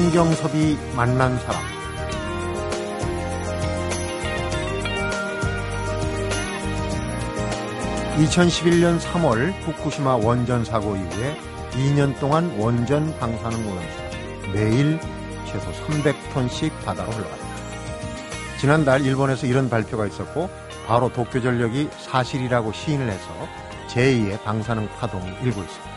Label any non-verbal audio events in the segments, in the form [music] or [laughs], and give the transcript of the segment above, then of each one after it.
성경섭이 만난 사람 (2011년 3월) 후쿠시마 원전 사고 이후에 2년 동안 원전 방사능 오염수 매일 최소 300톤씩 바다로 흘러갔다. 지난달 일본에서 이런 발표가 있었고 바로 도쿄전력이 사실이라고 시인을 해서 제2의 방사능 파동이 일고 있습니다.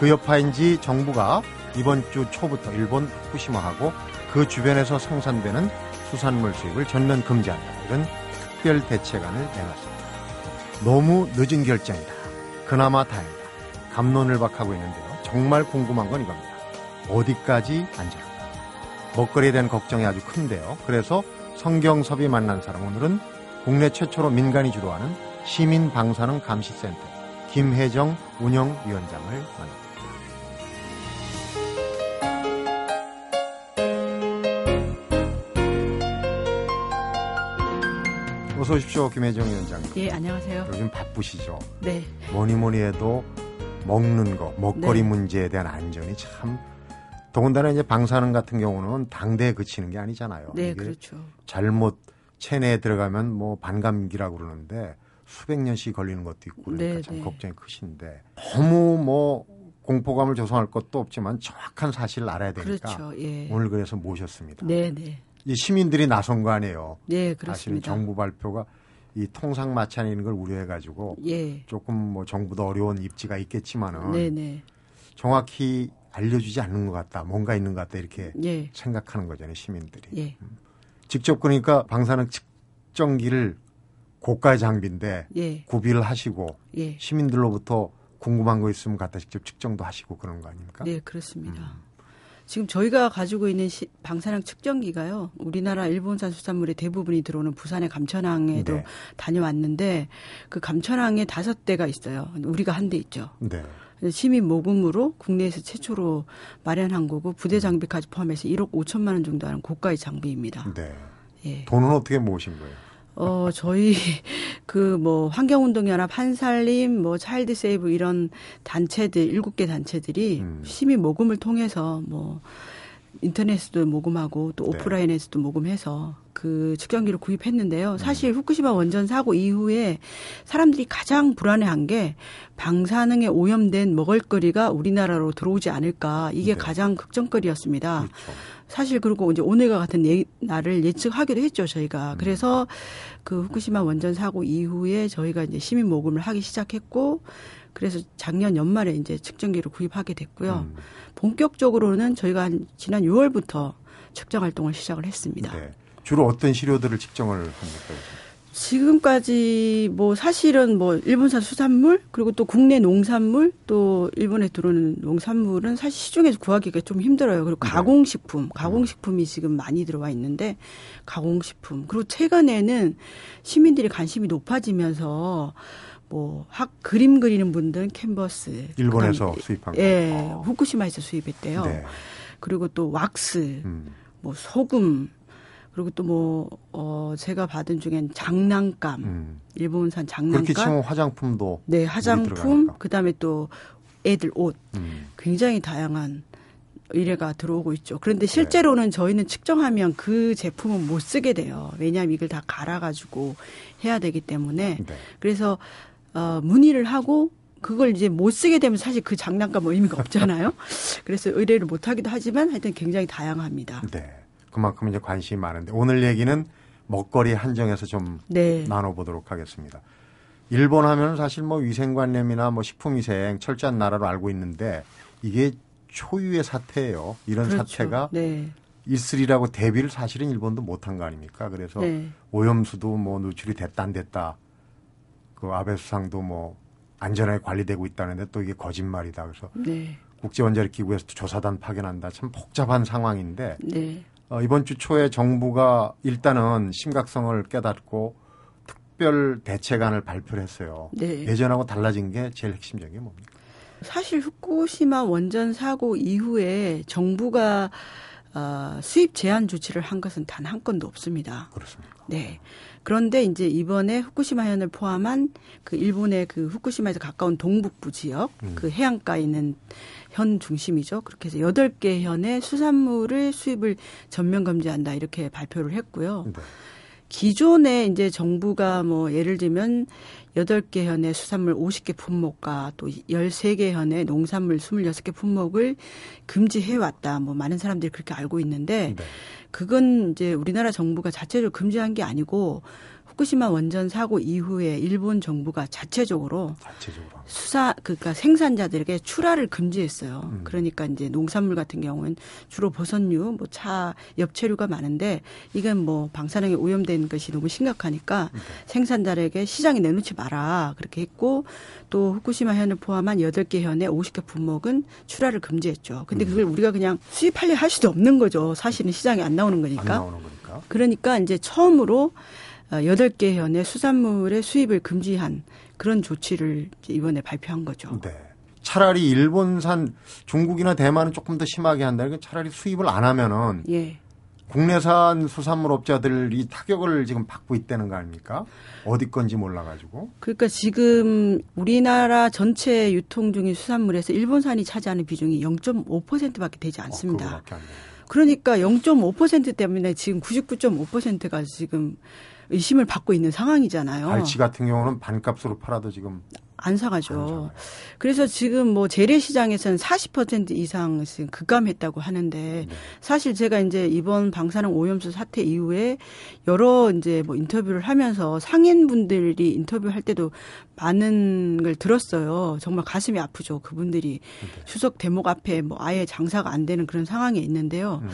그 여파인지 정부가 이번 주 초부터 일본 후쿠시마하고 그 주변에서 생산되는 수산물 수입을 전면 금지한다. 이런 특별 대책안을 내놨습니다. 너무 늦은 결정이다. 그나마 다행이다. 감론을 박하고 있는데요. 정말 궁금한 건 이겁니다. 어디까지 안전한가? 먹거리에 대한 걱정이 아주 큰데요. 그래서 성경섭이 만난 사람 오늘은 국내 최초로 민간이 주도하는 시민 방사능 감시센터 김혜정 운영위원장을 만납니다. 어서 오십시오, 김혜정 위원장님. 예, 안녕하세요. 요즘 바쁘시죠? 네. 뭐니 뭐니 해도 먹는 거, 먹거리 네. 문제에 대한 안전이 참 더군다나 이제 방사능 같은 경우는 당대에 그치는 게 아니잖아요. 네, 그렇죠. 잘못 체내에 들어가면 뭐 반감기라고 그러는데 수백 년씩 걸리는 것도 있고 그러니까 네, 참 네. 걱정이 크신데 너무 뭐 공포감을 조성할 것도 없지만 정확한 사실을 알아야 되니까 그렇죠. 예. 오늘 그래서 모셨습니다. 네, 네. 이 시민들이 나선 거 아니에요. 네, 사실은 그렇습니다. 정부 발표가 이 통상 마찬가지인 걸 우려해 가지고 예. 조금 뭐 정부도 어려운 입지가 있겠지만은 네, 네. 정확히 알려주지 않는 것 같다. 뭔가 있는 것 같다. 이렇게 예. 생각하는 거잖아요. 시민들이. 예. 직접 그러니까 방사능 측정기를 고가의 장비인데 예. 구비를 하시고 예. 시민들로부터 궁금한 거 있으면 갖다 직접 측정도 하시고 그런 거 아닙니까? 네, 그렇습니다. 지금 저희가 가지고 있는 시, 방사능 측정기가요. 우리나라 일본산 수산물의 대부분이 들어오는 부산의 감천항에도 네. 다녀왔는데 그 감천항에 다섯 대가 있어요. 우리가 한 대 있죠. 네. 시민 모금으로 국내에서 최초로 마련한 거고 부대 장비까지 포함해서 1억 5천만 원 정도 하는 고가의 장비입니다. 네. 예. 돈은 어떻게 모으신 거예요? 어, 저희 [laughs] 그 뭐 환경운동연합 한살림 뭐 차일드 세이브 이런 단체들 일곱 개 단체들이 음. 시민 모금을 통해서 뭐 인터넷에서도 모금하고 또 네. 오프라인에서도 모금해서 그 측정기를 구입했는데요. 사실 후쿠시마 원전 사고 이후에 사람들이 가장 불안해한 게 방사능에 오염된 먹을거리가 우리나라로 들어오지 않을까 이게 네. 가장 걱정거리였습니다. 그렇죠. 사실 그리고 이제 오늘과 같은 예- 날을 예측하기도 했죠 저희가 그래서 그 후쿠시마 원전 사고 이후에 저희가 이제 시민 모금을 하기 시작했고 그래서 작년 연말에 이제 측정기를 구입하게 됐고요 음, 본격적으로는 저희가 한 지난 6월부터 측정 활동을 시작을 했습니다. 네. 주로 어떤 시료들을 측정을 합니까? 지금까지 뭐 사실은 뭐 일본산 수산물 그리고 또 국내 농산물 또 일본에 들어오는 농산물은 사실 시중에서 구하기가 좀 힘들어요. 그리고 네. 가공식품, 가공식품이 지금 많이 들어와 있는데 가공식품 그리고 최근에는 시민들이 관심이 높아지면서 뭐 학 그림 그리는 분들은 캔버스 일본에서 그다음에 수입한 거. 예 어. 후쿠시마에서 수입했대요. 네. 그리고 또 왁스 음. 뭐 소금 그리고 또 뭐 어 제가 받은 중엔 장난감 음. 일본산 그렇게 장난감 치면 화장품도 네 화장품 들어가니까. 그다음에 또 애들 옷 음. 굉장히 다양한 의뢰가 들어오고 있죠. 네. 그런데 실제로는 저희는 측정하면 그 제품은 못 쓰게 돼요. 왜냐하면 이걸 다 갈아가지고 해야 되기 때문에 네. 그래서 어, 문의를 하고 그걸 이제 못 쓰게 되면 사실 그 장난감 뭐 의미가 없잖아요. [laughs] 그래서 의뢰를 못 하기도 하지만 하여튼 굉장히 다양합니다. 네. 그만큼 이제 관심이 많은데 오늘 얘기는 먹거리 한정해서 좀 네. 나눠보도록 하겠습니다. 일본 하면 사실 뭐 위생관념이나 뭐 식품위생 철저한 나라로 알고 있는데 이게 초유의 사태예요. 이런 그렇죠. 사태가 네. 있으리라고 대비를 사실은 일본도 못한 거 아닙니까? 그래서 네. 오염수도 뭐 누출이 됐다 안 됐다. 그 아베 수상도 뭐 안전하게 관리되고 있다는데 또 이게 거짓말이다. 그래서 네. 국제원자력기구에서 도 조사단 파견한다. 참 복잡한 상황인데 네. 어, 이번 주 초에 정부가 일단은 심각성을 깨닫고 특별 대책안을 발표를 했어요. 네. 예전하고 달라진 게 제일 핵심적인 게 뭡니까? 사실 후쿠시마 원전 사고 이후에 정부가 어, 수입 제한 조치를 한 것은 단 한 건도 없습니다. 그렇습니까? 네. 그런데 이제 이번에 후쿠시마 현을 포함한 그 일본의 그 후쿠시마에서 가까운 동북부 지역 음. 그 해안가에 있는 현 중심이죠. 그렇게 해서 여덟 개 현의 수산물을 수입을 전면 금지한다 이렇게 발표를 했고요. 네. 기존에 이제 정부가 뭐 예를 들면 여덟 개 현의 수산물 50개 품목과 또 13개 현의 농산물 26개 품목을 금지해 왔다. 뭐 많은 사람들이 그렇게 알고 있는데 네. 그건 이제 우리나라 정부가 자체적으로 금지한 게 아니고 후쿠시마 원전 사고 이후에 일본 정부가 자체적으로 자체적으로. 수사 그러니까 생산자들에게 출하를 금지했어요. 음. 그러니까 이제 농산물 같은 경우는 주로 버섯류, 뭐 차, 엽채류가 많은데 이건 뭐 방사능에 오염된 것이 너무 심각하니까 네. 생산자에게 시장에 내놓지 마라 그렇게 했고 또 후쿠시마 현을 포함한 여덟 개 현의 50개 품목은 출하를 금지했죠. 근데 음. 그걸 우리가 그냥 수입하려 할 수도 없는 거죠. 사실은 시장에 안 나오는 안 거니까. 나오는 거니까. 그러니까 이제 처음으로 어, 여덟 개 현의 수산물의 수입을 금지한 그런 조치를 이번에 발표한 거죠. 네. 차라리 일본산 중국이나 대만은 조금 더 심하게 한다니까 차라리 수입을 안 하면은 예. 국내산 수산물 업자들이 타격을 지금 받고 있다는 거 아닙니까? 어디 건지 몰라가지고. 그러니까 지금 우리나라 전체 유통 중인 수산물에서 일본산이 차지하는 비중이 0.5%밖에 되지 않습니다. 어. 그러니까 0.5% 때문에 지금 99.5%가 지금 의심을 받고 있는 상황이잖아요. 갈치 같은 경우는 반값으로 팔아도 지금 안 사가죠. 그래서 지금 뭐 재래시장에서는 40% 이상 지금 급감했다고 하는데 네. 사실 제가 이제 이번 방사능 오염수 사태 이후에 여러 이제 뭐 인터뷰를 하면서 상인분들이 인터뷰할 때도 많은 걸 들었어요. 정말 가슴이 아프죠. 그분들이 네. 추석 대목 앞에 뭐 아예 장사가 안 되는 그런 상황에 있는데요. 음.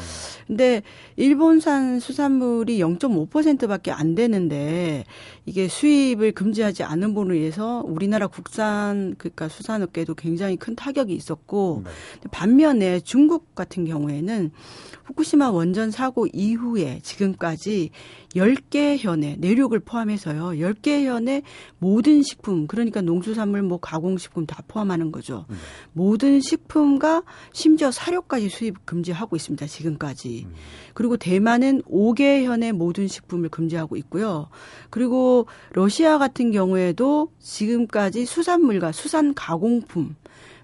근데 일본산 수산물이 0.5%밖에 안 되는데 이게 수입을 금지하지 않은 분으로 인해서 우리나라 국산 그러니까 수산업계도 굉장히 큰 타격이 있었고 네. 반면에 중국 같은 경우에는 후쿠시마 원전 사고 이후에 지금까지 10개 현의 내륙을 포함해서요. 10개 현의 모든 식품 그러니까 농수산물 뭐 가공식품 다 포함하는 거죠. 네. 모든 식품과 심지어 사료까지 수입 금지하고 있습니다. 지금까지. 음. 그리고 대만은 5개 현의 모든 식품을 금지하고 있고요. 그리고 러시아 같은 경우에도 지금까지 수산물과 수산 가공품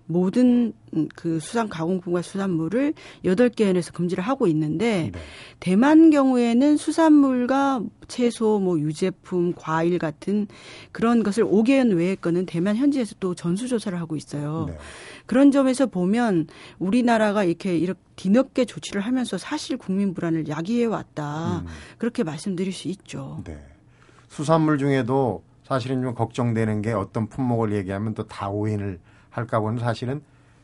모든 음, 그 수산 가공품과 수산물을 8개 현에서 금지를 하고 있는데 네. 대만 경우에는 수산물과 채소, 뭐 유제품, 과일 같은 그런 것을 5개 현 외의 거는 대만 현지에서 또 전수 조사를 하고 있어요. 네. 그런 점에서 보면 우리나라가 이렇게 이렇게 뒤늦게 조치를 하면서 사실 국민 불안을 야기해 왔다. 음. 그렇게 말씀드릴 수 있죠. 네. 수산물 중에도 사실은 좀 걱정되는 게 어떤 품목을 얘기하면 또 다 오인을 할까 보는 사실은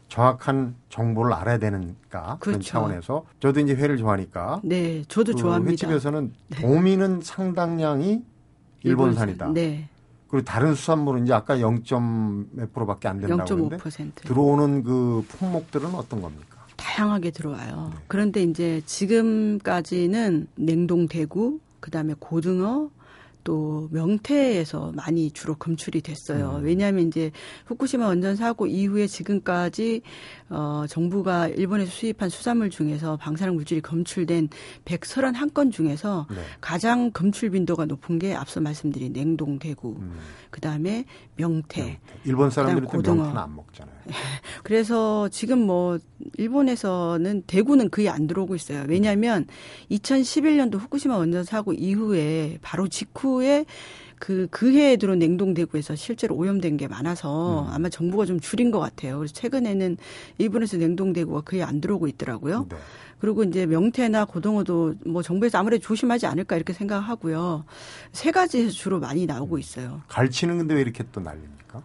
정확한 정보를 알아야 되는가 그런 그렇죠. 차원에서 저도 이제 회를 좋아하니까 네, 저도 그 좋아합니다. 횟집에서는 도미는 상당량이 일본산이다. 네, 그리고 다른 수산물은 이제 아까 0.몇 프로밖에 안 된다고 그러는데 0.5%. 들어오는 그 품목들은 어떤 겁니까? 다양하게 들어와요. 네. 그런데 이제 지금까지는 냉동 대구, 그다음에 고등어, 또 명태에서 많이 주로 검출이 됐어요. 음. 왜냐하면 이제 후쿠시마 원전 사고 이후에 지금까지 어 정부가 일본에서 수입한 수산물 중에서 방사능 물질이 검출된 131건 중에서 네. 가장 검출 빈도가 높은 게 앞서 말씀드린 냉동 대구, 음. 그다음에 명태. 명태. 일본 사람들은 또 고등어. 명태는 안 먹잖아요. [laughs] 그래서 지금 뭐 일본에서는 대구는 거의 안 들어오고 있어요. 왜냐하면 2011년도 후쿠시마 원전 사고 이후에 바로 직후 에 그, 그 해에 들어온 냉동 대구에서 실제로 오염된 게 많아서 음. 아마 정부가 좀 줄인 것 같아요. 그래서 최근에는 일본에서 냉동 대구가 거의 안 들어오고 있더라고요. 네. 그리고 이제 명태나 고등어도 뭐 정부에서 아무래도 조심하지 않을까 이렇게 생각하고요. 세 가지에서 주로 많이 나오고 있어요. 갈치는 근데 왜 이렇게 또 난립니까?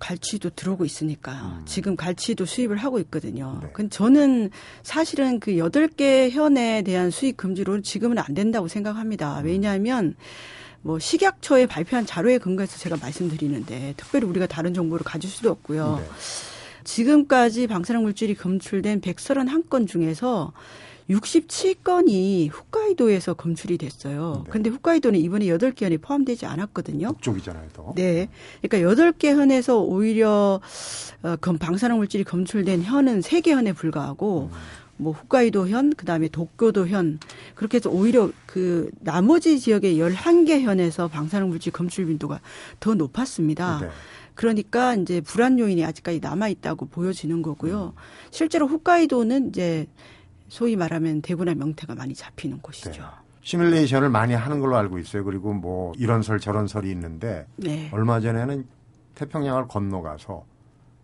갈치도 들어오고 있으니까요. 음. 지금 갈치도 수입을 하고 있거든요. 네. 근데 저는 사실은 그 여덟 개 현에 대한 수입 금지로는 지금은 안 된다고 생각합니다. 음. 왜냐하면 뭐 식약처에 발표한 자료에 근거해서 제가 말씀드리는데 특별히 우리가 다른 정보를 가질 수도 없고요. 네. 지금까지 방사능 물질이 검출된 131건 중에서 67건이 홋카이도에서 검출이 됐어요. 네. 근데 홋카이도는 이번에 8개 현에 포함되지 않았거든요. 북쪽이잖아요, 더. 네. 그러니까 여덟 개 현에서 오히려 어, 검 방사능 물질이 검출된 현은 세개 현에 불과하고 음. 뭐 홋카이도현, 그다음에 도쿄도현 그렇게 해서 오히려 그 나머지 지역의 11개 현에서 방사능 물질 검출 빈도가 더 높았습니다. 네. 그러니까 이제 불안 요인이 아직까지 남아 있다고 보여지는 거고요. 음. 실제로 홋카이도는 이제 소위 말하면 대구나 명태가 많이 잡히는 곳이죠. 네. 시뮬레이션을 많이 하는 걸로 알고 있어요. 그리고 뭐 이런 설 저런 설이 있는데 네. 얼마 전에는 태평양을 건너가서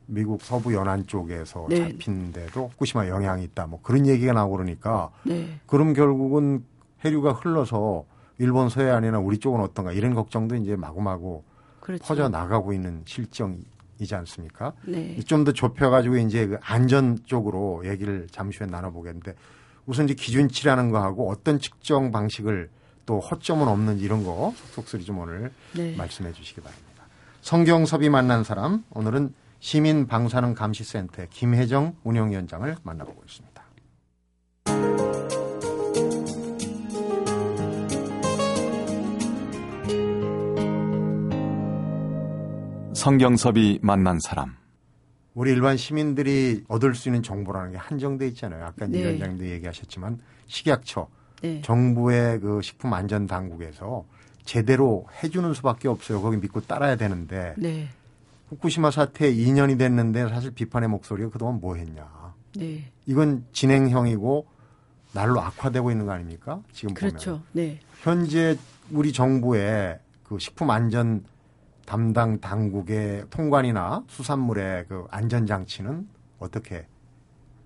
미국 서부 연안 쪽에서 네. 잡힌데도 후쿠시마 영향이 있다. 뭐 그런 얘기가 나오고 그러니까 네. 그럼 결국은 해류가 흘러서 일본 서해안이나 우리 쪽은 어떤가 이런 걱정도 이제 마구마구 그렇죠. 퍼져 나가고 있는 실정이지 않습니까? 네. 좀더 좁혀가지고 이제 그 안전 쪽으로 얘기를 잠시 후에 나눠보겠는데 우선 이제 기준치라는 거하고 어떤 측정 방식을 또 허점은 없는지 이런 거 속속들이 좀 오늘 네. 말씀해 주시기 바랍니다. 성경섭이 만난 사람 오늘은 시민 방사능 감시센터의 김혜정 운영위원장을 만나보고 있습니다. 성경섭이 만난 사람 우리 일반 시민들이 얻을 수 있는 정보라는 게 한정돼 있잖아요. 아까 네. 위원장님도 얘기하셨지만 식약처, 네. 정부의 그 식품 안전 당국에서 제대로 해주는 수밖에 없어요. 거기 믿고 따라야 되는데 네. 후쿠시마 사태 2년이 됐는데 사실 비판의 목소리가 그동안 뭐 했냐. 네. 이건 진행형이고 날로 악화되고 있는 거 아닙니까? 지금 그렇죠. 보면. 네. 현재 우리 정부의 그 식품 안전 담당 당국의 통관이나 수산물의 그 안전 장치는 어떻게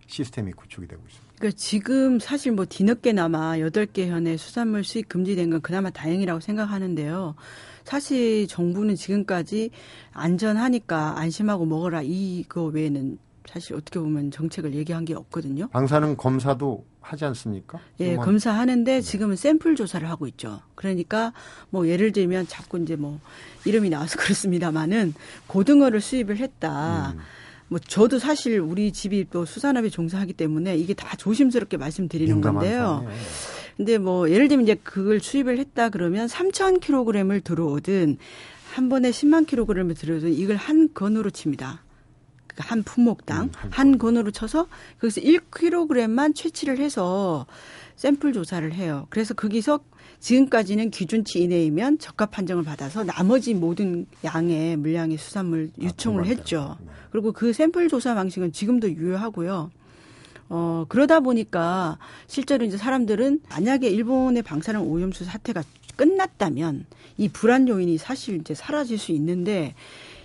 시스템이 구축이 되고 있습니다. 그러니까 지금 사실 뭐 뒤늦게나마 8개 현의 수산물 수입 금지된 건 그나마 다행이라고 생각하는데요. 사실 정부는 지금까지 안전하니까 안심하고 먹어라 이거 외에는 사실 어떻게 보면 정책을 얘기한 게 없거든요. 방사능 검사도 하지 않습니까? 예, 검사하는데 네. 지금은 샘플 조사를 하고 있죠. 그러니까 뭐 예를 들면 자꾸 이제 뭐 이름이 나와서 [laughs] 그렇습니다만은 고등어를 수입을 했다. 음. 뭐 저도 사실 우리 집이 또 수산업에 종사하기 때문에 이게 다 조심스럽게 말씀드리는 건데요. 사네. 근데 뭐 예를 들면 이제 그걸 수입을 했다 그러면 3,000kg을 들어오든 한 번에 10만 kg을 들어오든 이걸 한 건으로 칩니다. 그러니까 한 품목당 음, 한, 한 건으로 쳐서 거기서 1kg만 채취를 해서 샘플 조사를 해요. 그래서 거기서 지금까지는 기준치 이내이면 적합 판정을 받아서 나머지 모든 양의 물량의 수산물 아, 유통을 아, 했죠. 네. 그리고 그 샘플 조사 방식은 지금도 유효하고요. 어, 그러다 보니까 실제로 이제 사람들은 만약에 일본의 방사능 오염수 사태가 끝났다면 이 불안 요인이 사실 이제 사라질 수 있는데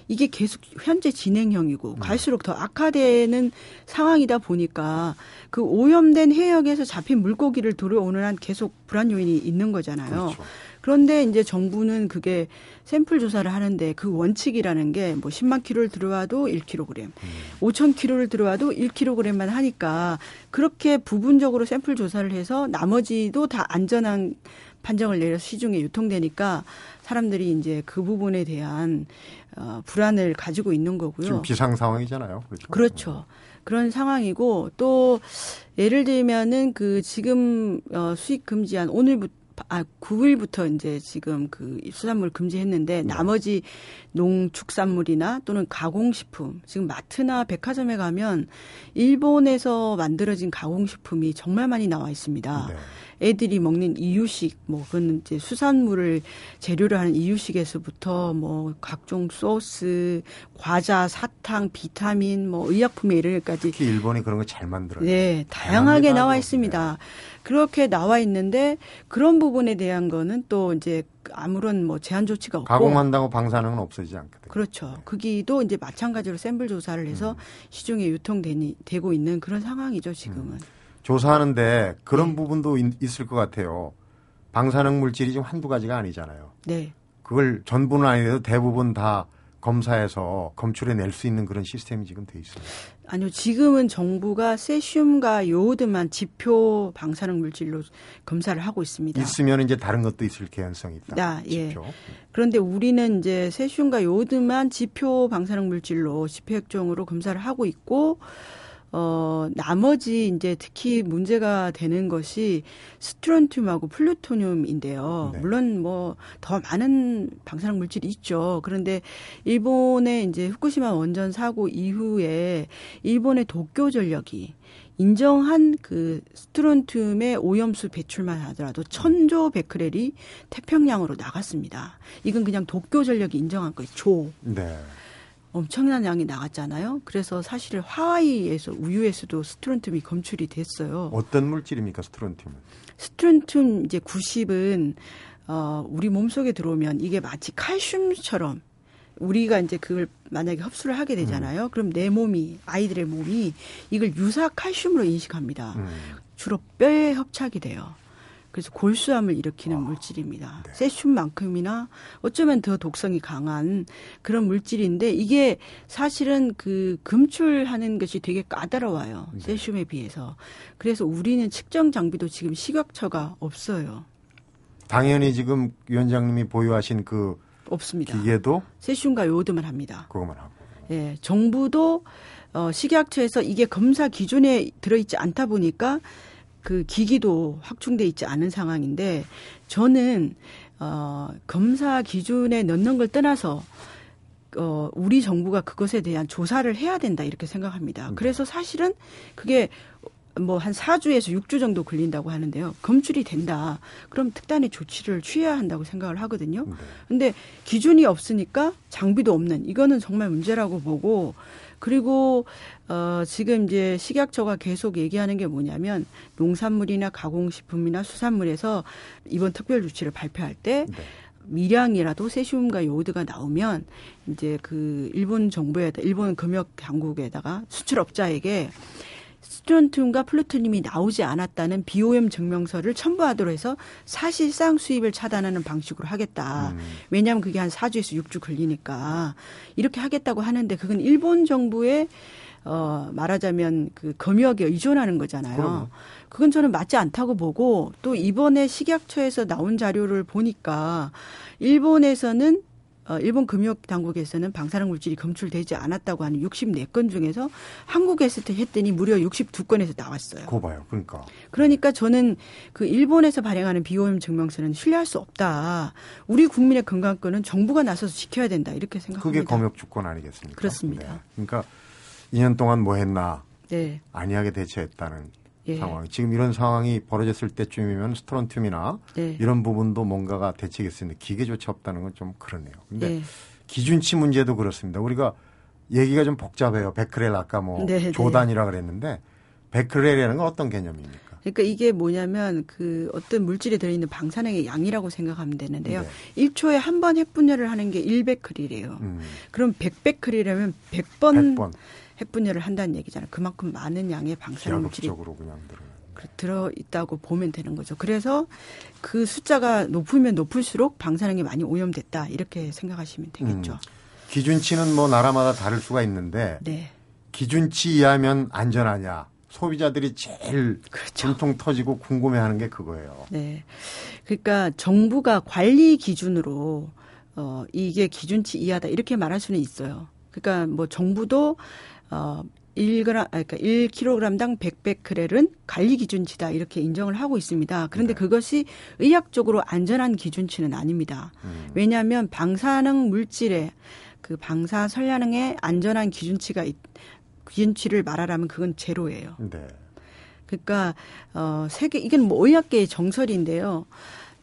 이게 계속 현재 진행형이고 음. 갈수록 더 악화되는 상황이다 보니까 그 오염된 해역에서 잡힌 물고기를 들어오는 한 계속 불안 요인이 있는 거잖아요. 그렇죠. 그런데 이제 정부는 그게 샘플 조사를 하는데 그 원칙이라는 게 뭐 10만 킬로를 들어와도 1kg, 음. 5천 킬로를 들어와도 1kg만 하니까 그렇게 부분적으로 샘플 조사를 해서 나머지도 다 안전한 판정을 내려 시중에 유통되니까 사람들이 이제 그 부분에 대한 어, 불안을 가지고 있는 거고요. 지금 비상 상황이잖아요. 그렇죠. 그렇죠. 그런 상황이고 또 예를 들면은 그 지금 어, 수익 금지한 오늘부터 아 9일부터 이제 지금 그 수산물 금지했는데 네. 나머지 농축산물이나 또는 가공식품 지금 마트나 백화점에 가면 일본에서 만들어진 가공식품이 정말 많이 나와 있습니다. 네. 애들이 먹는 이유식 뭐 그건 이제 수산물을 재료로 하는 이유식에서부터 뭐 각종 소스, 과자, 사탕, 비타민, 뭐 의약품에 이르기까지 특히 일본이 그런 거 잘 만들어요. 네, 다양하게 나와 있습니다. 네. 그렇게 나와 있는데 그런 부분에 대한 거는 또 이제 아무런 뭐 제한 조치가 없고 가공한다고 방사능은 없어지지 않거든요. 그렇죠. 네. 거기도 이제 마찬가지로 샘플 조사를 해서 음. 시중에 유통되고 있는 그런 상황이죠 지금은. 음. 조사하는데 그런 네. 부분도 있, 을것 같아요. 방사능 물질이 좀 한두 가지가 아니잖아요. 네. 그걸 전부는 아니라도 대부분 다 검사해서 검출해 낼 수 있는 그런 시스템이 지금 돼 있습니다. 아니요, 지금은 정부가 세슘과 요오드만 지표 방사능 물질로 검사를 하고 있습니다. 있으면 이제 다른 것도 있을 개연성이 있다. 아, 예. 지표. 그런데 우리는 이제 세슘과 요오드만 지표 방사능 물질로 지표액종으로 검사를 하고 있고 어, 나머지 이제 특히 문제가 되는 것이 스트론튬하고 플루토늄인데요. 네. 물론 뭐 더 많은 방사능 물질이 있죠. 그런데 일본의 이제 후쿠시마 원전 사고 이후에 일본의 도쿄 전력이 인정한 그 스트론튬의 오염수 배출만 하더라도 천조 베크렐이 태평양으로 나갔습니다. 이건 그냥 도쿄 전력이 인정한 거예요. 조. 네. 엄청난 양이 나갔잖아요. 그래서 사실 하와이에서 우유에서도 스트론튬이 검출이 됐어요. 어떤 물질입니까 스트론튬은? 스트론튬 이제 90은 어 우리 몸속에 들어오면 이게 마치 칼슘처럼 우리가 이제 그걸 만약에 흡수를 하게 되잖아요. 음. 그럼 내 몸이 아이들의 몸이 이걸 유사 칼슘으로 인식합니다. 음. 주로 뼈에 협착이 돼요. 그래서 골수암을 일으키는 아, 물질입니다. 네. 세슘만큼이나 어쩌면 더 독성이 강한 그런 물질인데 이게 사실은 그 검출하는 것이 되게 까다로워요. 네. 세슘에 비해서. 그래서 우리는 측정 장비도 지금 식약처가 없어요. 당연히 지금 위원장님이 보유하신 그 없습니다. 기계도 세슘과 요오드만 합니다. 그것만 하고. 예, 정부도 어, 식약처에서 이게 검사 기준에 들어있지 않다 보니까 그 기기도 확충돼 있지 않은 상황인데 저는 어 검사 기준에 넣는 걸 떠나서 어 우리 정부가 그것에 대한 조사를 해야 된다 이렇게 생각합니다. 네. 그래서 사실은 그게 뭐 한 4주에서 6주 정도 걸린다고 하는데요. 검출이 된다. 그럼 특단의 조치를 취해야 한다고 생각을 하거든요. 네. 근데 기준이 없으니까 장비도 없는 이거는 정말 문제라고 보고 그리고 어 지금 이제 식약처가 계속 얘기하는 게 뭐냐면 농산물이나 가공식품이나 수산물에서 이번 특별 조치를 발표할 때 네. 미량이라도 세슘과 요오드가 나오면 이제 그 일본 정부에다 일본 금역 당국에다가 수출업자에게 스트론튬과 플루토늄이 나오지 않았다는 비오염 증명서를 첨부하도록 해서 사실상 수입을 차단하는 방식으로 하겠다. 음. 왜냐하면 그게 한 4주에서 6주 걸리니까 이렇게 하겠다고 하는데 그건 일본 정부의 어 말하자면 그 검역에 의존하는 거잖아요. 그럼. 그건 저는 맞지 않다고 보고 또 이번에 식약처에서 나온 자료를 보니까 일본에서는 어, 일본 금융 당국에서는 방사능 물질이 검출되지 않았다고 하는 64건 중에서 한국에서 했더니 무려 62건에서 나왔어요. 거 봐요. 그러니까. 그러니까 저는 그 일본에서 발행하는 비오염 증명서는 신뢰할 수 없다. 우리 국민의 건강권은 정부가 나서서 지켜야 된다. 이렇게 생각합니다. 그게 검역 주권 아니겠습니까? 그렇습니다. 네. 그러니까 2년 동안 뭐 했나? 네. 안이하게 대처했다는 예. 상황. 지금 이런 상황이 벌어졌을 때쯤이면 스트론튬이나 예. 이런 부분도 뭔가가 대책이 있었는데 기계조차 없다는 건 좀 그러네요. 근데 예. 기준치 문제도 그렇습니다. 우리가 얘기가 좀 복잡해요. 베크렐 아까 뭐 네, 네. 조단이라 그랬는데 베크렐이라는 건 어떤 개념입니까? 그러니까 이게 뭐냐면 그 어떤 물질이 들어있는 방사능의 양이라고 생각하면 되는데요. 네. 1초에 한 번 핵분열을 하는 게 1베크릴이에요. 음. 그럼 100베크릴이라면 100번, 100번. 핵분열을 한다는 얘기잖아요. 그만큼 많은 양의 방사능 물질이 들어 있다고 보면 되는 거죠. 그래서 그 숫자가 높으면 높을수록 방사능이 많이 오염됐다 이렇게 생각하시면 되겠죠. 음, 기준치는 뭐 나라마다 다를 수가 있는데 네. 기준치 이하면 안전하냐? 소비자들이 제일 그렇죠. 분통 터지고 궁금해하는 게 그거예요. 네, 그러니까 정부가 관리 기준으로 어 이게 기준치 이하다 이렇게 말할 수는 있어요. 그러니까 뭐 정부도 어 1g, 아, 그러니까 1kg당 100베크렐은 관리 기준치다 이렇게 인정을 하고 있습니다. 그런데 네. 그것이 의학적으로 안전한 기준치는 아닙니다. 음. 왜냐하면 방사능 물질의 그 방사 선량의 안전한 기준치가 있, 기준치를 말하라면 그건 제로예요. 네. 그러니까 어 세계 이건 뭐 의학계의 정설인데요.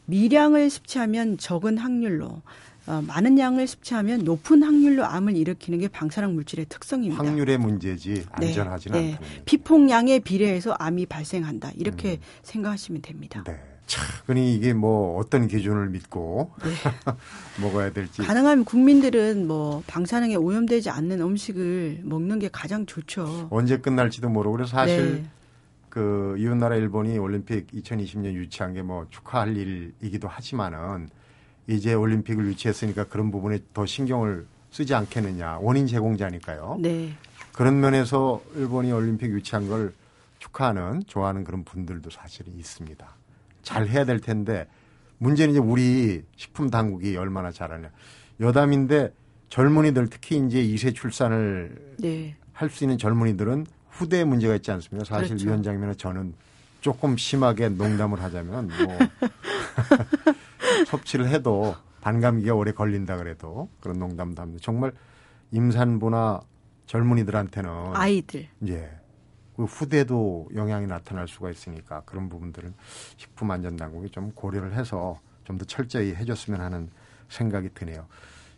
미량을 섭취하면 적은 확률로 어, 많은 양을 섭취하면 높은 확률로 암을 일으키는 게 방사능 물질의 특성입니다. 확률의 문제지 네. 안전하지는 네, 않다. 피폭량에 비례해서 암이 발생한다. 이렇게 음. 생각하시면 됩니다. 네. 참, 그니 이게 뭐 어떤 기준을 믿고 네. [laughs] 먹어야 될지. 가능하면 국민들은 뭐 방사능에 오염되지 않는 음식을 먹는 게 가장 좋죠. 언제 끝날지도 모르고 그래서 사실 네. 그 이웃나라 일본이 올림픽 2020년 유치한 게 뭐 축하할 일이기도 하지만은 이제 올림픽을 유치했으니까 그런 부분에 더 신경을 쓰지 않겠느냐. 원인 제공자니까요. 네. 그런 면에서 일본이 올림픽 유치한 걸 축하하는, 좋아하는 그런 분들도 사실은 있습니다. 잘 해야 될 텐데 문제는 이제 우리 식품 당국이 얼마나 잘하냐. 여담인데 젊은이들 특히 이제 2세 출산을 네. 할수 있는 젊은이들은 후대에 문제가 있지 않습니까? 사실 그렇죠. 위원장님이나 저는 조금 심하게 농담을 하자면 뭐 [laughs] 섭취를 해도 반감기가 오래 걸린다 그래도 그런 농담도 합니다. 정말 임산부나 젊은이들한테는 아이들 예 그 후대도 영향이 나타날 수가 있으니까 그런 부분들은 식품 안전 당국이 좀 고려를 해서 좀 더 철저히 해줬으면 하는 생각이 드네요.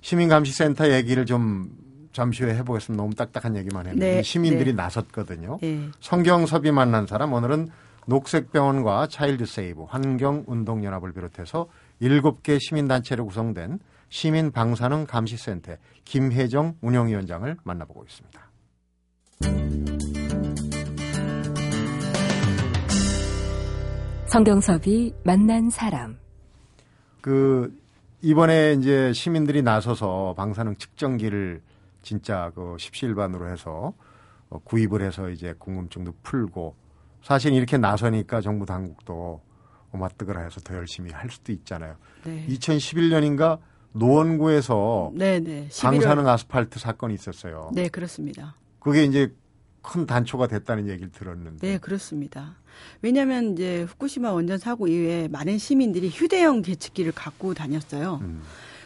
시민감시센터 얘기를 좀 잠시 후에 해보겠습니다. 너무 딱딱한 얘기만 했는데 네, 시민들이 네. 나섰거든요. 네. 성경섭이 만난 사람 오늘은 녹색병원과 차일드세이브 환경운동연합을 비롯해서 7개 시민단체로 구성된 시민방사능 감시센터 김혜정 운영위원장을 만나보고 있습니다. 성경섭이 만난 사람. 그 이번에 이제 시민들이 나서서 방사능 측정기를 진짜 그 십시일반으로 해서 어, 구입을 해서 이제 궁금증도 풀고 사실 이렇게 나서니까 정부 당국도 오마뜨거라 해서 더 열심히 할 수도 있잖아요. 네. 2011년인가 노원구에서 네, 네. 11월. 방사능 아스팔트 사건이 있었어요. 네, 그렇습니다. 그게 이제 큰 단초가 됐다는 얘기를 들었는데. 네, 그렇습니다. 왜냐하면 이제 후쿠시마 원전 사고 이후에 많은 시민들이 휴대용 계측기를 갖고 다녔어요. 음,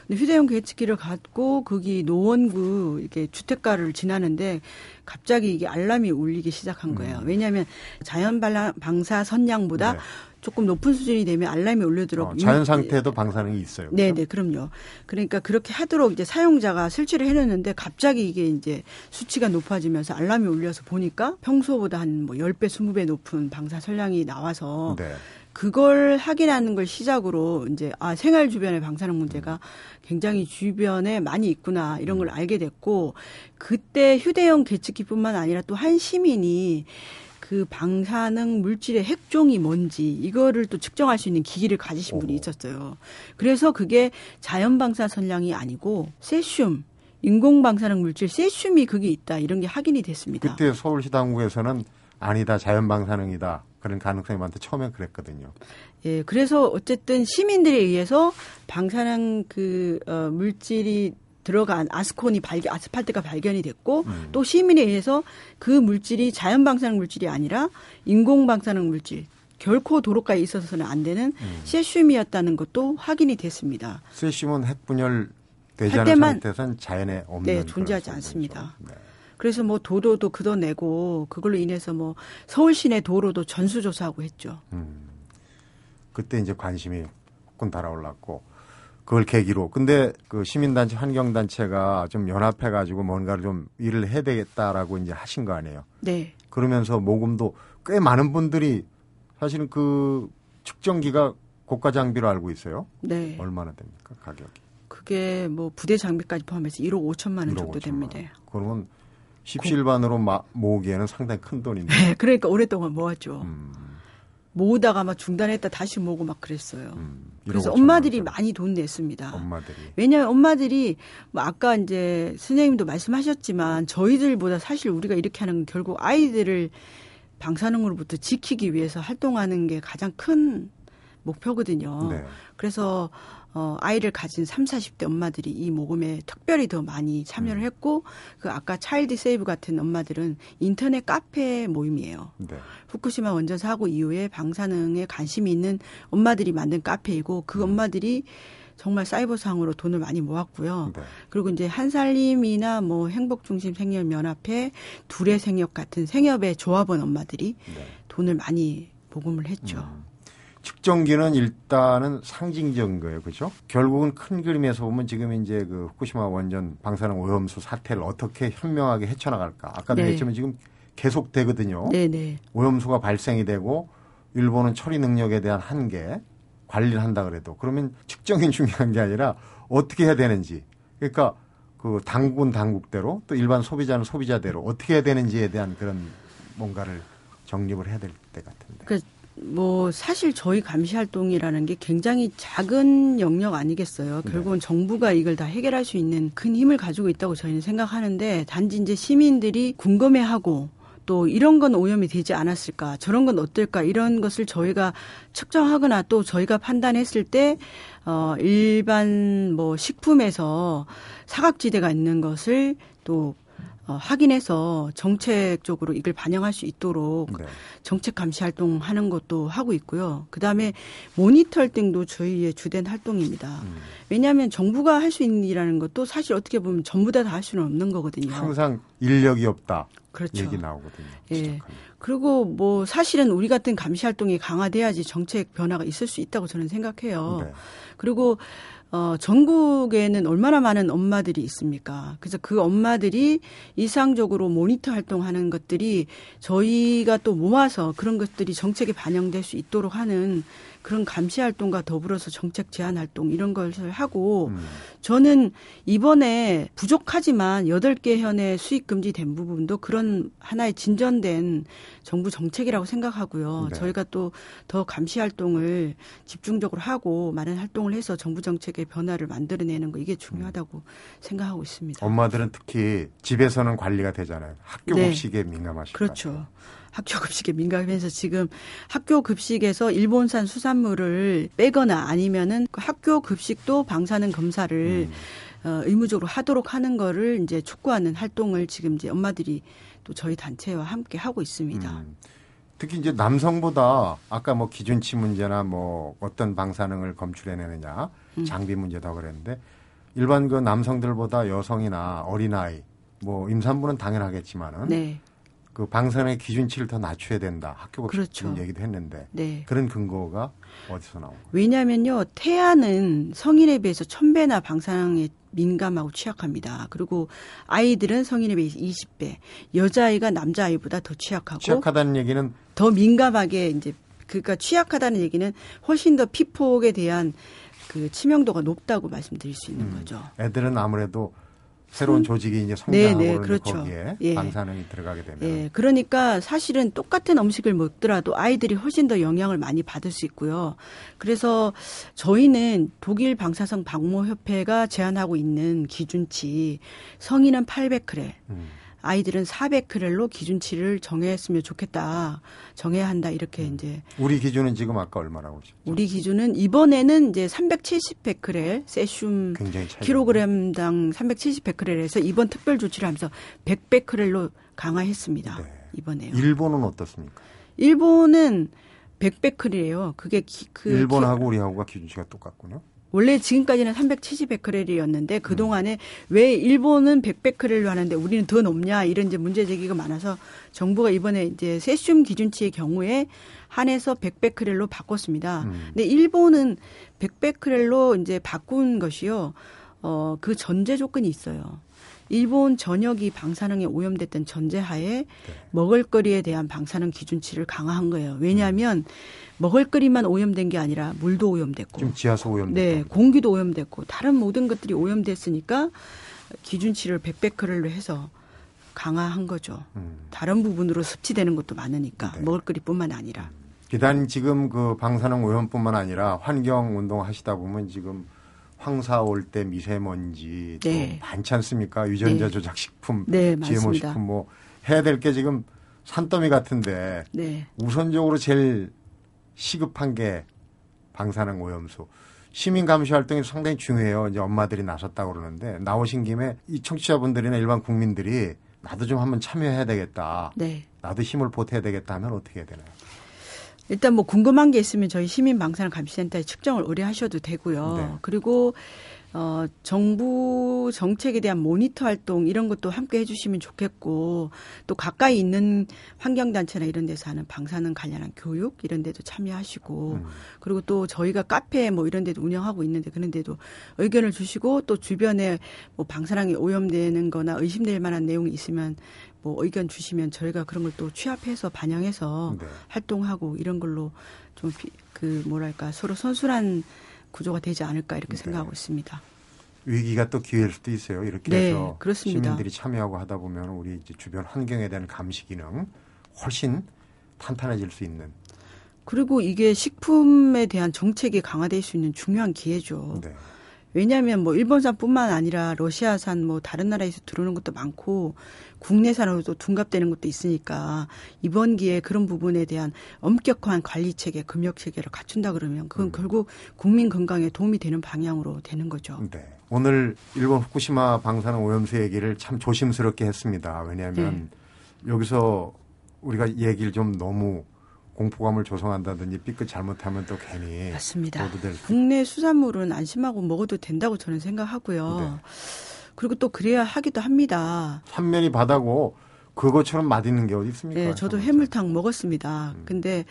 근데 휴대용 계측기를 갖고 거기 노원구 이렇게 주택가를 지나는데 갑자기 이게 알람이 울리기 시작한 거예요. 왜냐하면 자연 방사 선량보다 네. 조금 높은 수준이 되면 알람이 울리도록 어, 자연 상태에도 방사능이 있어요. 네? 네, 그럼요. 그러니까 그렇게 하도록 이제 사용자가 설치를 해놓는데 갑자기 이게 이제 수치가 높아지면서 알람이 울려서 보니까 평소보다 한 뭐 10배, 20배 높은 방사 선량이 나와서 네. 그걸 확인하는 걸 시작으로 이제 아 생활 주변의 방사능 문제가 굉장히 주변에 많이 있구나 이런 걸 알게 됐고 그때 휴대용 계측기뿐만 아니라 또 한 시민이 그 방사능 물질의 핵종이 뭔지 이거를 또 측정할 수 있는 기기를 가지신 분이. 있었어요. 그래서 그게 자연 방사 선량이 아니고 세슘 인공 방사능 물질 세슘이 그게 있다 이런 게 확인이 됐습니다. 그때 서울시 당국에서는 아니다 자연 방사능이다 그런 가능성이 많다 처음엔 그랬거든요. 예, 그래서 어쨌든 시민들에 의해서 방사능 그 어, 물질이 들어간 아스콘이 발견, 아스팔트가 발견이 됐고 음. 또 시민에 의해서 그 물질이 자연 방사능 물질이 아니라 인공 방사능 물질 결코 도로가에 있어서는 안 되는 음. 세슘이었다는 것도 확인이 됐습니다. 세슘은 핵 분열 되지 할 않은 때만- 상태에서는 자연에 없는 네, 존재하지. 않습니다. 네. 그래서 뭐 도로도 걷어내고 그걸로 인해서 뭐 서울 시내 도로도 전수조사하고 했죠. 음. 그때 이제 관심이 폭군 달아올랐고 그걸 계기로 근데 그 시민단체 환경단체가 좀 연합해가지고 뭔가를 좀 일을 해야 되겠다라고 이제 하신 거 아니에요. 네. 그러면서 모금도 꽤 많은 분들이 사실은 그 측정기가 고가 장비로 알고 있어요. 네. 얼마나 됩니까 가격이? 그게 뭐 부대 장비까지 포함해서 1억 5천만 원 1억 정도 5천만 됩니다. 원. 그러면 십시일반으로 마- 모으기에는 상당히 큰 돈인데. 네, 그러니까 오랫동안 모았죠. 음, 모으다가 막 중단했다 다시 모으고 막 그랬어요. 음, 1억 그래서 5천만 엄마들이. 많이 돈 냈습니다. 엄마들이 왜냐하면 엄마들이 뭐 아까 이제 선생님도 말씀하셨지만 저희들보다 사실 우리가 이렇게 하는 건 결국 아이들을 방사능으로부터 지키기 위해서 활동하는 게 가장 큰 목표거든요. 네. 그래서 어, 아이를 가진 3, 40대 엄마들이 이 모금에 특별히 더 많이 음. 참여를 했고 그 아까 차일드 세이브 같은 엄마들은 인터넷 카페 모임이에요. 네. 후쿠시마 원전 사고 이후에 방사능에 관심이 있는 엄마들이 만든 카페이고 그 엄마들이 정말 사이버상으로 돈을 많이 모았고요. 네. 그리고 이제 한살림이나 뭐 행복중심 생협연합회, 둘의 생협 같은 생협의 조합원 엄마들이 네. 돈을 많이 모금을 했죠. 음. 측정기는 일단은 상징적인 거예요. 그죠? 결국은 큰 그림에서 보면 지금 이제 그 후쿠시마 원전 방사능 오염수 사태를 어떻게 현명하게 헤쳐나갈까. 아까도 네. 했지만 지금 계속 되거든요. 네네. 오염수가 발생이 되고 일본은 처리 능력에 대한 한계 관리를 한다 그래도 그러면 측정이 [laughs] 중요한 게 아니라 어떻게 해야 되는지 그러니까 그 당국은 당국대로 또 일반 소비자는 소비자대로 어떻게 해야 되는지에 대한 그런 뭔가를 정립을 해야 될 때 같은데. 그 뭐 사실 저희 감시 활동이라는 게 굉장히 작은 영역 아니겠어요. 네. 결국은 정부가 이걸 다 해결할 수 있는 큰 힘을 가지고 있다고 저희는 생각하는데 단지 이제 시민들이 궁금해하고 또 이런 건 오염이 되지 않았을까 저런 건 어떨까 이런 것을 저희가 측정하거나 또 저희가 판단했을 때 어, 일반 뭐 식품에서 사각지대가 있는 것을 또 어, 확인해서 정책적으로 이걸 반영할 수 있도록 네. 정책 감시 활동하는 것도 하고 있고요. 그 다음에 모니터링도 저희의 주된 활동입니다. 음. 왜냐하면 정부가 할 수 있는 일이라는 것도 사실 어떻게 보면 전부 다 다 할 수는 없는 거거든요. 항상 인력이 없다. 그렇죠. 얘기 나오거든요. 예. 그리고 뭐 사실은 우리 같은 감시 활동이 강화돼야지 정책 변화가 있을 수 있다고 저는 생각해요. 네. 그리고 어 전국에는 얼마나 많은 엄마들이 있습니까? 그래서 그 엄마들이 일상적으로 모니터 활동하는 것들이 저희가 또 모아서 그런 것들이 정책에 반영될 수 있도록 하는 그런 감시 활동과 더불어서 정책 제안 활동 이런 것을 하고 음. 저는 이번에 부족하지만 여덟 개 현에 수익 금지된 부분도 그런 하나의 진전된 정부 정책이라고 생각하고요. 네. 저희가 또 더 감시 활동을 집중적으로 하고 많은 활동을 해서 정부 정책의 변화를 만들어내는 거 이게 중요하다고 생각하고 있습니다. 엄마들은 특히 집에서는 관리가 되잖아요. 학교 네. 급식에 민감하시고. 그렇죠. 학교 급식에 민감해서 지금 학교 급식에서 일본산 수산 물을 빼거나 아니면은 그 학교 급식도 방사능 검사를 음. 어, 의무적으로 하도록 하는 거를 이제 촉구하는 활동을 지금 이제 엄마들이 또 저희 단체와 함께 하고 있습니다. 음. 특히 이제 남성보다 아까 뭐 기준치 문제나 뭐 어떤 방사능을 검출해내느냐 음. 장비 문제 다 그랬는데 일반 그 남성들보다 여성이나 어린아이 뭐 임산부는 당연하겠지만은 네, 그 방사능의 기준치를 더 낮춰야 된다 학교 급식 그렇죠. 얘기도 했는데 네. 그런 근거가 어디서 나온 거예요? 왜냐면요, 태아는 성인에 비해서 천 배나 방사능에 민감하고 취약합니다. 그리고 아이들은 성인에 비해서 20배, 여자아이가 남자아이보다 더 취약하고 취약하다는 얘기는 더 민감하게 이제 그러니까 취약하다는 얘기는 훨씬 더 피폭에 대한 그 치명도가 높다고 말씀드릴 수 있는 음. 거죠. 애들은 아무래도 새로운 조직이 이제 네, 성장하고 네, 그러는데 그렇죠. 거기에 예. 방사능이 들어가게 되면 예, 그러니까 사실은 똑같은 음식을 먹더라도 아이들이 훨씬 더 영향을 많이 받을 수 있고요. 그래서 저희는 독일 방사성 방모 협회가 제안하고 있는 기준치 성인은 800크렐, 음. 아이들은 400크렐로 기준치를 정했으면 좋겠다. 정해야 한다. 이렇게 이제 우리 기준은 지금 아까 얼마라고 그러셨죠? 우리 기준은 이번에는 이제 370 베크렐 세슘 굉장히 차이 킬로그램당 370 베크렐에서 이번 특별 조치를 하면서 100 베크렐로 강화했습니다. 네. 이번에요. 일본은 어떻습니까? 일본은 100 베크렐이에요. 그게 기, 그 일본하고 우리하고가 기준치가 똑같군요. 원래 지금까지는 370 베크렐이었는데 음. 그 동안에 왜 일본은 100 베크렐로 하는데 우리는 더 높냐 이런 이제 문제 제기가 많아서 정부가 이번에 이제 세슘 기준치의 경우에 한해서 100 베크렐로 바꿨습니다. 음. 근데 일본은 100 베크렐로 이제 바꾼 것이요. 어, 그 전제 조건이 있어요. 일본 전역이 방사능에 오염됐던 전제하에 네. 먹을거리에 대한 방사능 기준치를 강화한 거예요. 왜냐하면 먹을거리만 오염된 게 아니라 물도 오염됐고 지금 지하수 오염. 네, 공기도 오염됐고 다른 모든 것들이 오염됐으니까 기준치를 100베크렐로 해서 강화한 거죠. 음. 다른 부분으로 섭취되는 것도 많으니까 네. 먹을거리뿐만 아니라. 기단 지금 그 방사능 오염뿐만 아니라 환경 운동 하시다 보면 지금 황사 올 때 미세먼지 또 네. 많지 않습니까? 유전자 네. 조작 식품, 네, GMO. 식품 뭐 해야 될 게 지금 산더미 같은데 네. 우선적으로 제일 시급한 게 방사능 오염수. 시민 감시 활동이 상당히 중요해요. 이제 엄마들이 나섰다고 그러는데 나오신 김에 이 청취자분들이나 일반 국민들이 나도 좀 한번 참여해야 되겠다. 네. 나도 힘을 보태야 되겠다 하면 어떻게 해야 되나요? 일단 뭐 궁금한 게 있으면 저희 시민 방사능 감시센터에 측정을 의뢰하셔도 되고요. 네. 그리고 어 정부 정책에 대한 모니터 활동 이런 것도 함께 해주시면 좋겠고 또 가까이 있는 환경 단체나 이런 데서 하는 방사능 관련한 교육 이런 데도 참여하시고 음. 그리고 또 저희가 카페 뭐 이런 데도 운영하고 있는데 그런 데도 의견을 주시고 또 주변에 뭐 방사능이 오염되는 거나 의심될 만한 내용이 있으면 뭐 의견 주시면 저희가 그런 걸 또 취합해서 반영해서 네. 활동하고 이런 걸로 좀 그 뭐랄까 서로 선순환 구조가 되지 않을까 이렇게 네. 생각하고 있습니다. 위기가 또 기회일 수도 있어요. 이렇게 네, 해서 그렇습니다. 시민들이 참여하고 하다 보면 우리 이제 주변 환경에 대한 감시 기능 훨씬 탄탄해질 수 있는. 그리고 이게 식품에 대한 정책이 강화될 수 있는 중요한 기회죠. 네. 왜냐하면 뭐 일본산뿐만 아니라 러시아산 뭐 다른 나라에서 들어오는 것도 많고 국내산으로도 둔갑되는 것도 있으니까 이번 기회에 그런 부분에 대한 엄격한 관리 체계, 금역 체계를 갖춘다 그러면 그건 음. 결국 국민 건강에 도움이 되는 방향으로 되는 거죠. 네. 오늘 일본 후쿠시마 방사능 오염수 얘기를 참 조심스럽게 했습니다. 왜냐하면 네. 여기서 우리가 얘기를 좀 너무 공포감을 조성한다든지 삐끗 잘못하면 또 괜히 맞습니다. 국내 수산물은 안심하고 먹어도 된다고 저는 생각하고요. 네. 그리고 또 그래야 하기도 합니다. 삼면이 바다고 그것처럼 맛있는 게 어디 있습니까? 네, 저도. 해물탕 먹었습니다. 음. 근데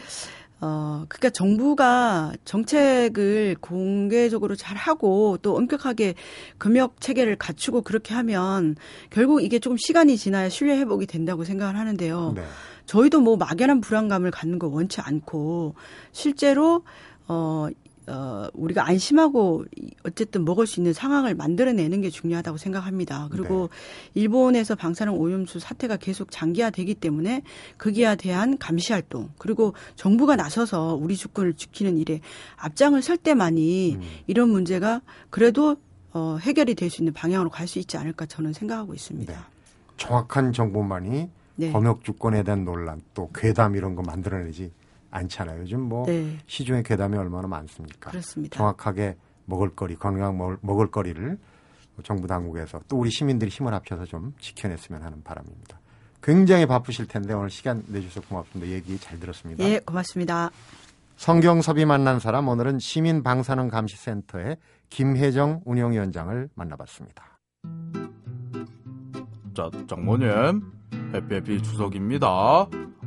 어 그러니까 정부가 정책을 공개적으로 잘 하고 또 엄격하게 금역 체계를 갖추고 그렇게 하면 결국 이게 조금 시간이 지나야 신뢰 회복이 된다고 생각을 하는데요. 네. 저희도 뭐 막연한 불안감을 갖는 거 원치 않고 실제로 어, 어, 우리가 안심하고 이- 어쨌든 먹을 수 있는 상황을 만들어내는 게 중요하다고 생각합니다. 그리고 일본에서 방사능 오염수 사태가 계속 장기화되기 때문에 거기에 대한 감시 활동 그리고 정부가 나서서 우리 주권을 지키는 일에 앞장을 설 때만이 음. 이런 문제가 그래도 어, 해결이 될 수 있는 방향으로 갈 수 있지 않을까 저는 생각하고 있습니다. 네. 정확한 정보만이 네. 검역 주권에 대한 논란 또 괴담 이런 거 만들어내지 않잖아요. 요즘 뭐 네. 시중에 괴담이 얼마나 많습니까? 그렇습니다. 정확하게 먹을거리, 건강 먹을, 먹을거리를 정부 당국에서 또 우리 시민들이 힘을 합쳐서 좀 지켜냈으면 하는 바람입니다. 굉장히 바쁘실 텐데 오늘 시간 내주셔서 고맙습니다. 얘기 잘 들었습니다. 예, 고맙습니다. 성경섭이 만난 사람 오늘은 시민 방사능 감시센터의 김혜정 운영위원장을 만나봤습니다. 자, 장모님, 해피해피 추석입니다.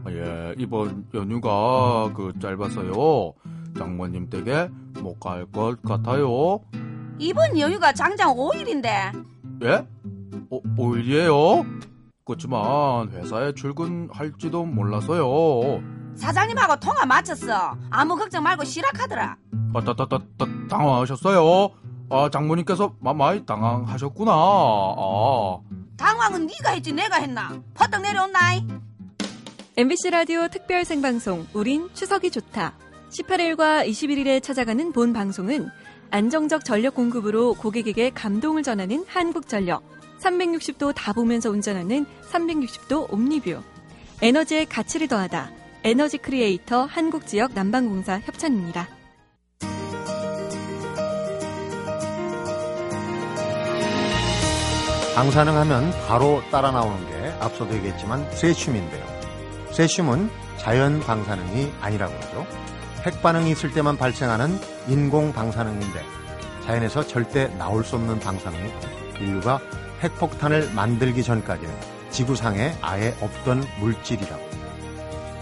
예, 이번 연휴가 그 짧아서요. 장모님 댁에 못 갈 것 같아요. 이번 연휴가 장장 5일인데 예? 어, 5일이에요? 그렇지만 회사에 출근할지도 몰라서요. 사장님하고 통화 마쳤어. 아무 걱정 말고 쉬락하더라. 아, 따, 따, 따, 따, 당황하셨어요? 아, 장모님께서 마, 많이 당황하셨구나. 아, 당황은 네가 했지 내가 했나? 퍼뜩 내려온나이? MBC 라디오 특별 생방송 우린 추석이 좋다. 18일과 21일에 찾아가는 본 방송은 안정적 전력 공급으로 고객에게 감동을 전하는 한국전력, 360도 다 보면서 운전하는 360도 옴니뷰, 에너지의 가치를 더하다. 에너지 크리에이터 한국지역 난방공사 협찬입니다. 방사능 하면 바로 따라 나오는 게 앞서도 얘기했지만 세슘인데요. 세슘은 자연 방사능이 아니라고 하죠. 핵 반응이 있을 때만 발생하는 인공 방사능인데 자연에서 절대 나올 수 없는 방사능이 인류가 핵폭탄을 만들기 전까지는 지구상에 아예 없던 물질이라고.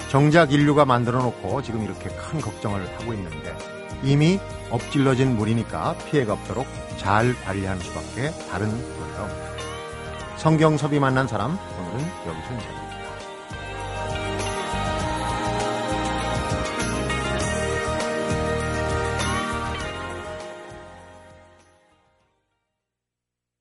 정작 인류가 만들어 놓고 지금 이렇게 큰 걱정을 하고 있는데 이미 엎질러진 물이니까 피해가 없도록 잘 관리하는 수밖에 다른 거예요. 성경섭이 만난 사람 오늘은 여기서 인사드립니다.